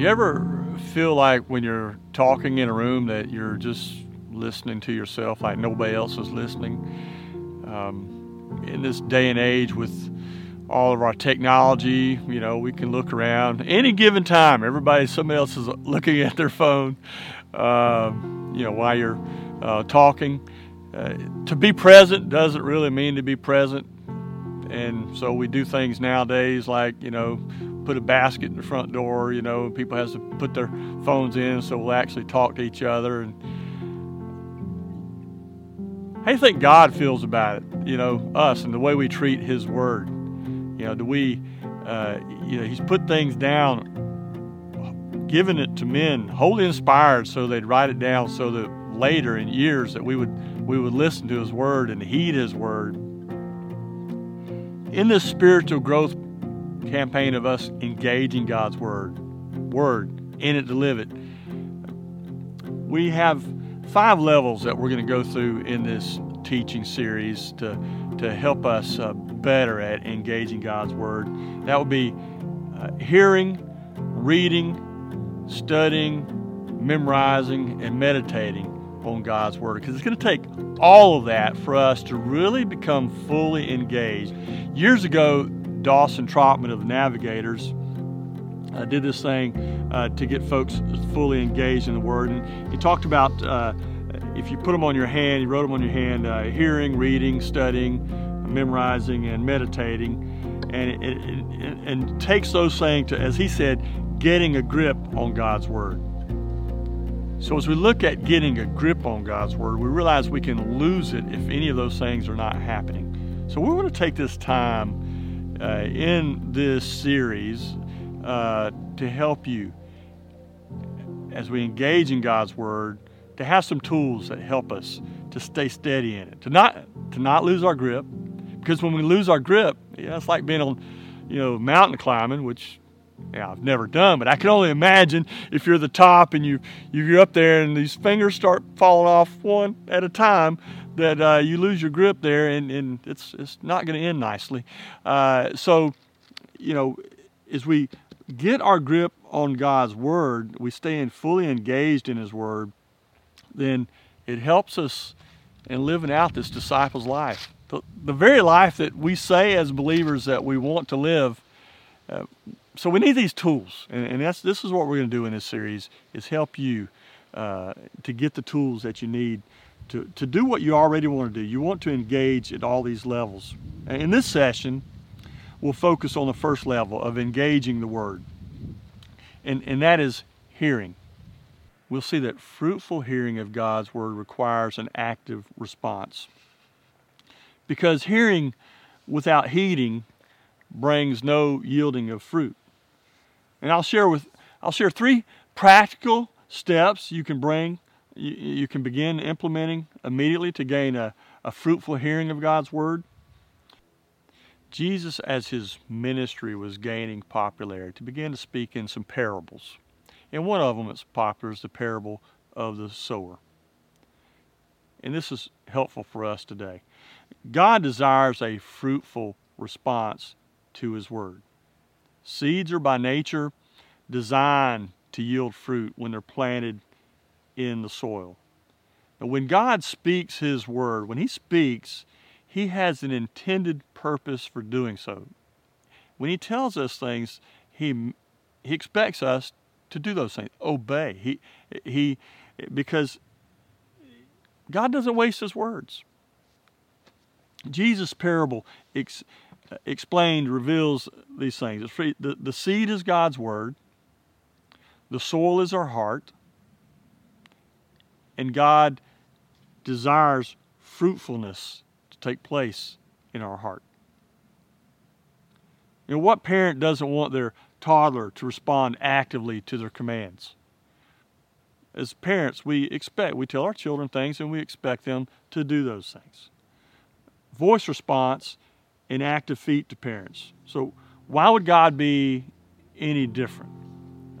you ever feel like when you're talking in a room that you're just listening to yourself like nobody else is listening? Um, in this day and age with all of our technology, you know, we can look around any given time. Everybody, somebody else is looking at their phone, uh, you know, while you're uh, talking. Uh, to be present doesn't really mean to be present. And so we do things nowadays like, you know, put a basket in the front door, you know, people has to put their phones in so we'll actually talk to each other. And how do you think God feels about it, you know, us and the way we treat His Word? You know, do we, uh, you know, He's put things down, given it to men, wholly inspired so they'd write it down so that later in years that we would we would listen to his word and heed his word. In this spiritual growth campaign of us engaging God's word, word in it to live it, we have five levels that we're going to go through in this teaching series to to help us uh, better at engaging God's word. That would be uh, hearing, reading, studying, memorizing, and meditating on God's Word because it's going to take all of that for us to really become fully engaged. Years ago, Dawson Trotman of the Navigators uh, did this thing uh, to get folks fully engaged in the Word. And he talked about uh, if you put them on your hand, you wrote them on your hand, uh, hearing, reading, studying, memorizing, and meditating. And it, it, and takes those things to, as he said, getting a grip on God's Word. So, as we look at getting a grip on God's Word, we realize we can lose it if any of those things are not happening. So, we want to take this time uh, in this series uh, to help you as we engage in God's Word to have some tools that help us to stay steady in it, to not to not lose our grip, because when we lose our grip, yeah, it's like being on, you know, mountain climbing, which yeah, I've never done, but I can only imagine if you're the top and you you're up there and these fingers start falling off one at a time, that uh, you lose your grip there and, and it's it's not going to end nicely. Uh, so, you know, as we get our grip on God's word, we stay in fully engaged in His word, then it helps us in living out this disciple's life. The, the very life that we say as believers that we want to live. Uh, so we need these tools, and, and that's this is what we're going to do in this series: is help you uh, to get the tools that you need to to do what you already want to do. You want to engage at all these levels. In this session, we'll focus on the first level of engaging the Word, and and that is hearing. We'll see that fruitful hearing of God's Word requires an active response. Because hearing without heeding brings no yielding of fruit. And I'll share with I'll share three practical steps you can bring you, you can begin implementing immediately to gain a, a fruitful hearing of God's word. Jesus, as his ministry was gaining popularity, began to speak in some parables. And one of them that's popular is the parable of the sower. And this is helpful for us today. God desires a fruitful response to his word. Seeds are by nature designed to yield fruit when they're planted in the soil. Now, when God speaks His word, when He speaks, He has an intended purpose for doing so. When He tells us things, He He expects us to do those things, obey. He He because God doesn't waste His words. Jesus' parable ex, explained reveals these things. The, the seed is God's word, the soil is our heart, and God desires fruitfulness to take place in our heart. You know, what parent doesn't want their toddler to respond actively to their commands? As parents, we expect, we tell our children things and we expect them to do those things. Voice response and active feet to parents. So, why would God be any different?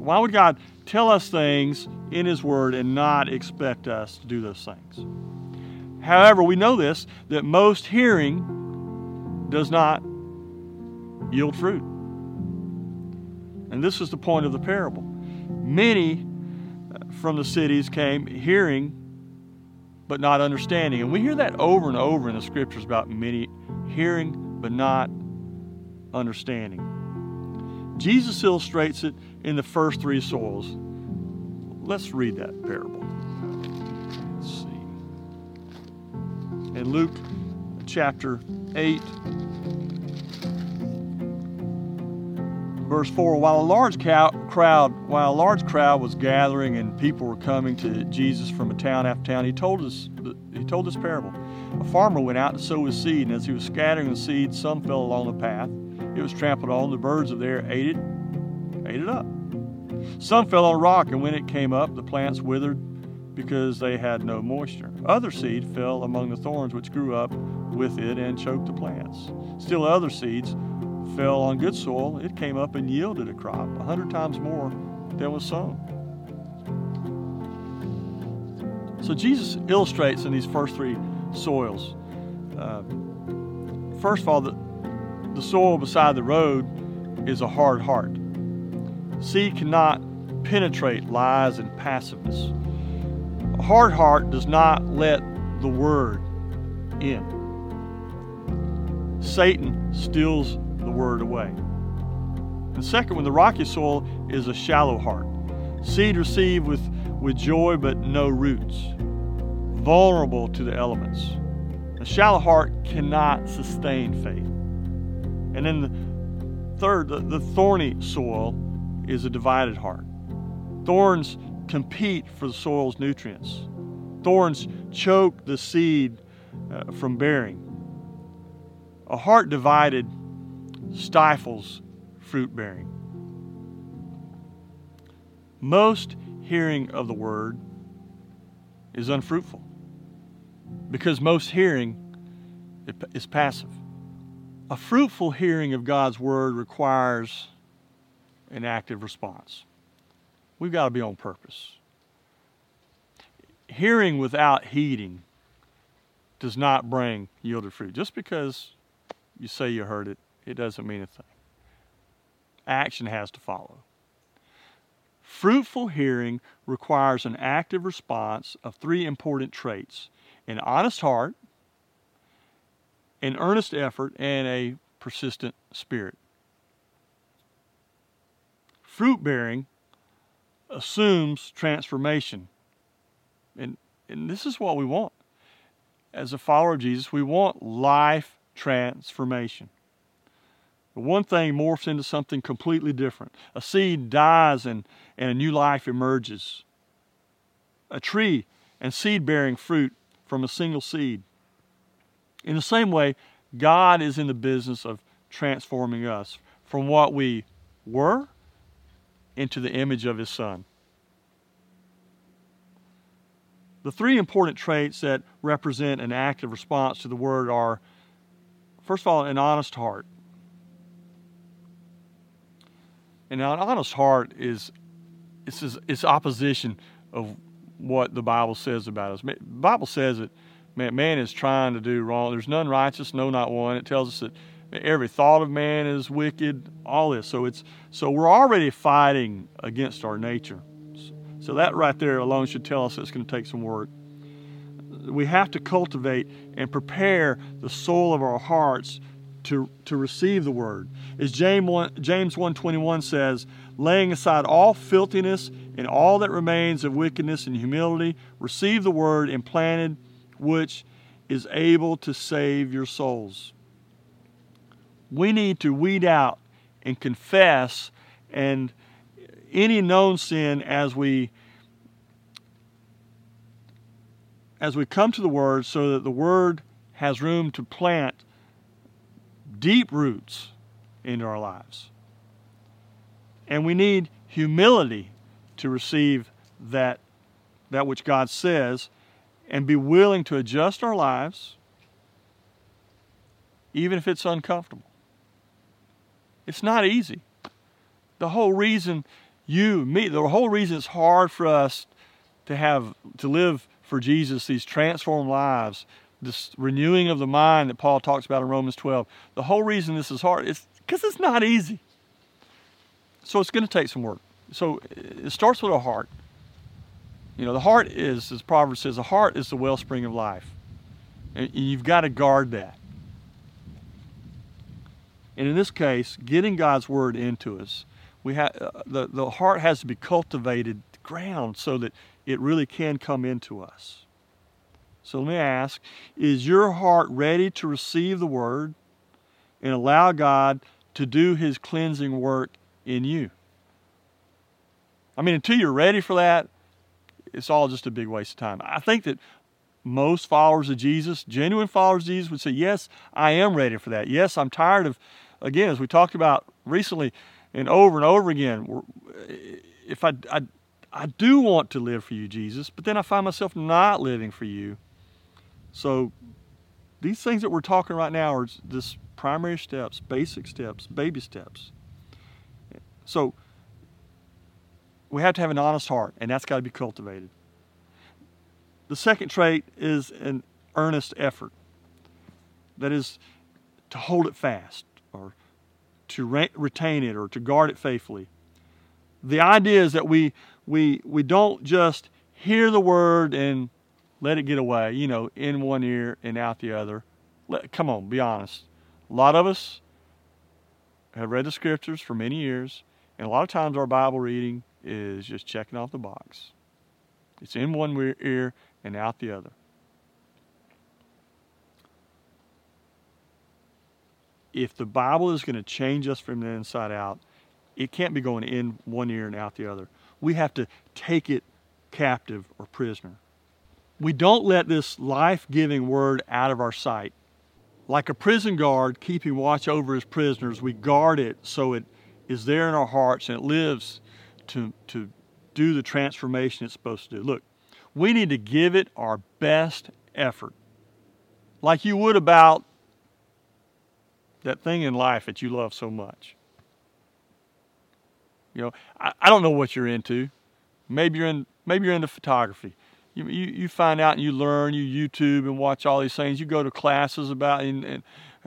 Why would God tell us things in His Word and not expect us to do those things? However, we know this that most hearing does not yield fruit. And this is the point of the parable. Many uh, from the cities came hearing but not understanding. And we hear that over and over in the scriptures about many hearing but not understanding. Jesus illustrates it in the first three soils. Let's read that parable. Let's see. In Luke chapter 8, verse 4 while a large crowd while a large crowd was gathering and people were coming to jesus from a town after town he told us he told this parable a farmer went out to sow his seed and as he was scattering the seed some fell along the path it was trampled on. The birds of the air ate it ate it up. Some fell on rock and when it came up the plants withered because they had no moisture. Other seed fell among the thorns which grew up with it and choked the plants. Still other seeds fell on good soil, it came up and yielded a crop a hundred times more than was sown. So Jesus illustrates in these first three soils. Uh, first of all, the, the soil beside the road is a hard heart. Seed cannot penetrate lies and passiveness. A hard heart does not let the word in. Satan steals the word away. And second one, the rocky soil, is a shallow heart. Seed received with, with joy but no roots, vulnerable to the elements. A shallow heart cannot sustain faith. And then the third, the, the thorny soil, is a divided heart. Thorns compete for the soil's nutrients. Thorns choke the seed uh, from bearing. A heart divided stifles fruit bearing. Most hearing of the word is unfruitful because most hearing is passive. A fruitful hearing of God's word requires an active response. We've got to be on purpose. Hearing without heeding does not bring yielded fruit. Just because you say you heard it it doesn't mean a thing. Action has to follow. Fruitful hearing requires an active response of three important traits an honest heart, an earnest effort, and a persistent spirit. Fruit bearing assumes transformation. And, and this is what we want. As a follower of Jesus, we want life transformation. One thing morphs into something completely different. A seed dies and, and a new life emerges. A tree and seed bearing fruit from a single seed. In the same way, God is in the business of transforming us from what we were into the image of His Son. The three important traits that represent an active response to the Word are first of all, an honest heart. And now, an honest heart is it's, it's opposition of what the Bible says about us. The Bible says that man, man is trying to do wrong. There's none righteous, no, not one. It tells us that every thought of man is wicked. All this. So it's so we're already fighting against our nature. So that right there alone should tell us it's going to take some work. We have to cultivate and prepare the soul of our hearts to, to receive the word. As James 1, James 1.21 says, laying aside all filthiness and all that remains of wickedness and humility, receive the word implanted, which is able to save your souls. We need to weed out and confess and any known sin as we as we come to the word so that the word has room to plant deep roots into our lives. And we need humility to receive that, that which God says and be willing to adjust our lives, even if it's uncomfortable. It's not easy. The whole reason you, me, the whole reason it's hard for us to have, to live for Jesus, these transformed lives, this renewing of the mind that Paul talks about in Romans 12. The whole reason this is hard is because it's not easy. So it's going to take some work. so it starts with our heart. You know, the heart is, as Proverbs says, the heart is the wellspring of life. And you've got to guard that. And in this case, getting God's word into us, we have uh, the, the heart has to be cultivated ground so that it really can come into us. So let me ask, is your heart ready to receive the word and allow God to do his cleansing work in you? I mean, until you're ready for that, it's all just a big waste of time. I think that most followers of Jesus, genuine followers of Jesus, would say, Yes, I am ready for that. Yes, I'm tired of, again, as we talked about recently and over and over again, if I, I, I do want to live for you, Jesus, but then I find myself not living for you. So these things that we're talking right now are just primary steps, basic steps, baby steps. So we have to have an honest heart, and that's got to be cultivated. The second trait is an earnest effort. That is to hold it fast or to re- retain it or to guard it faithfully. The idea is that we, we, we don't just hear the word and let it get away, you know, in one ear and out the other. Let, come on, be honest. A lot of us have read the scriptures for many years, and a lot of times our Bible reading is just checking off the box. It's in one ear and out the other. If the Bible is going to change us from the inside out, it can't be going in one ear and out the other. We have to take it captive or prisoner. We don't let this life giving word out of our sight. Like a prison guard keeping watch over his prisoners, we guard it so it is there in our hearts and it lives to, to do the transformation it's supposed to do. Look, we need to give it our best effort. Like you would about that thing in life that you love so much. You know, I, I don't know what you're into. Maybe you're in maybe you're into photography. You, you, you find out and you learn, you YouTube and watch all these things. You go to classes about and, and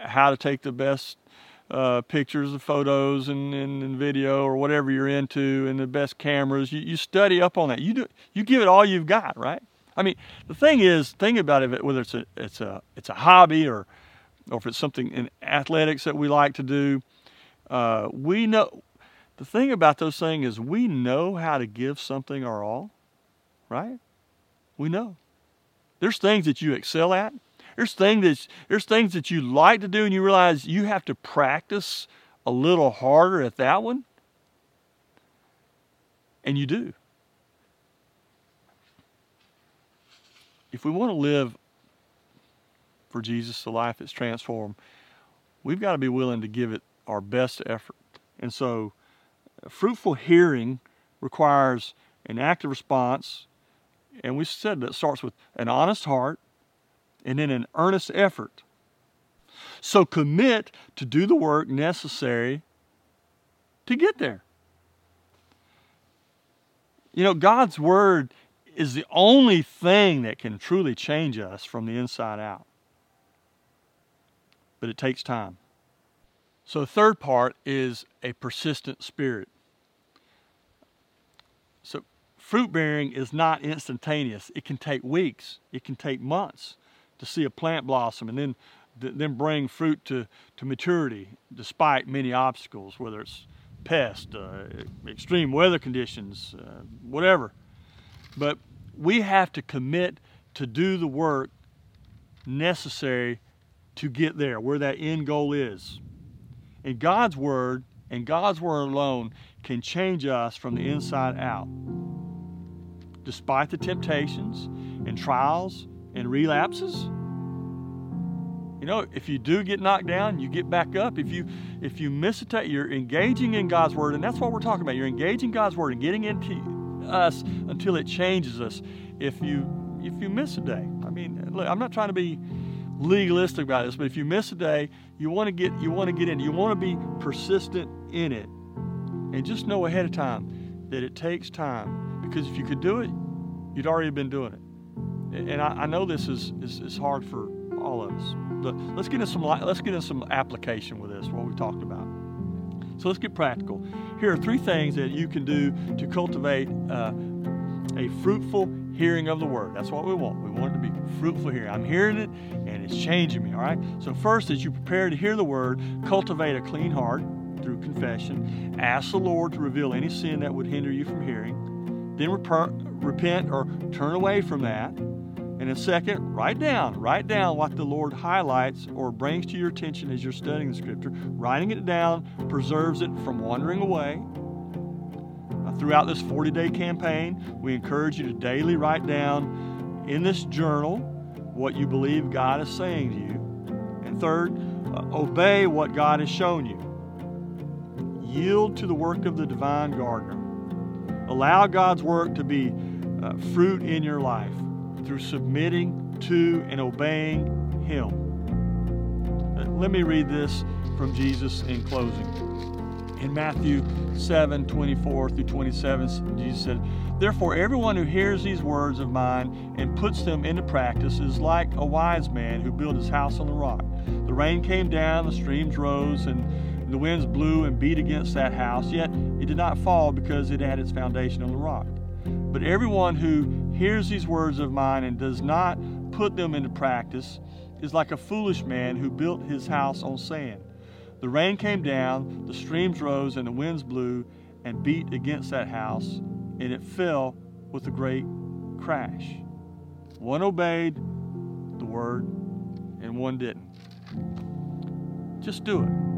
how to take the best uh, pictures and photos and, and, and, video or whatever you're into and the best cameras. You, you study up on that. You do you give it all you've got, right? I mean, the thing is, think about it. Whether it's a it's a it's a hobby or or if it's something in athletics that we like to do, uh, we know. The thing about those things is we know how to give something our all, right? We know. There's things that you excel at, there's things that there's things that you like to do and you realize you have to practice a little harder at that one. And you do. If we want to live for Jesus, the life that's transformed, we've got to be willing to give it our best effort. And so, fruitful hearing requires an active response. And we said that starts with an honest heart, and in an earnest effort. So commit to do the work necessary to get there. You know, God's Word is the only thing that can truly change us from the inside out. But it takes time. So, the third part is a persistent spirit. So, fruit bearing is not instantaneous, it can take weeks, it can take months to see a plant blossom and then then bring fruit to, to maturity despite many obstacles, whether it's pests, uh, extreme weather conditions, uh, whatever. But we have to commit to do the work necessary to get there, where that end goal is. And God's Word and God's Word alone can change us from the inside out. Despite the temptations and trials and relapses. You know, if you do get knocked down, you get back up. If you if you miss a t- you're engaging in God's word, and that's what we're talking about. You're engaging God's word and getting into us until it changes us. If you if you miss a day, I mean, look, I'm not trying to be legalistic about this, but if you miss a day, you want to get you want to get in. You want to be persistent in it, and just know ahead of time that it takes time. Because if you could do it, you'd already been doing it and I, I know this is, is, is hard for all of us. But let's get into some let's get into some application with this. What we talked about. So let's get practical. Here are three things that you can do to cultivate uh, a fruitful hearing of the word. That's what we want. We want it to be fruitful hearing. I'm hearing it and it's changing me, all right? So, first, as you prepare to hear the word, cultivate a clean heart through confession. Ask the Lord to reveal any sin that would hinder you from hearing. Then rep- repent or turn away from that. And then, second, write down. Write down what the Lord highlights or brings to your attention as you're studying the Scripture. Writing it down preserves it from wandering away. Throughout this 40 day campaign, we encourage you to daily write down in this journal what you believe God is saying to you. And third, uh, obey what God has shown you. Yield to the work of the divine gardener. Allow God's work to be uh, fruit in your life through submitting to and obeying Him. Uh, let me read this from Jesus in closing. In Matthew 7 24 through 27, Jesus said, Therefore, everyone who hears these words of mine and puts them into practice is like a wise man who built his house on the rock. The rain came down, the streams rose, and the winds blew and beat against that house, yet it did not fall because it had its foundation on the rock. But everyone who hears these words of mine and does not put them into practice is like a foolish man who built his house on sand. The rain came down, the streams rose, and the winds blew and beat against that house, and it fell with a great crash. One obeyed the word, and one didn't. Just do it.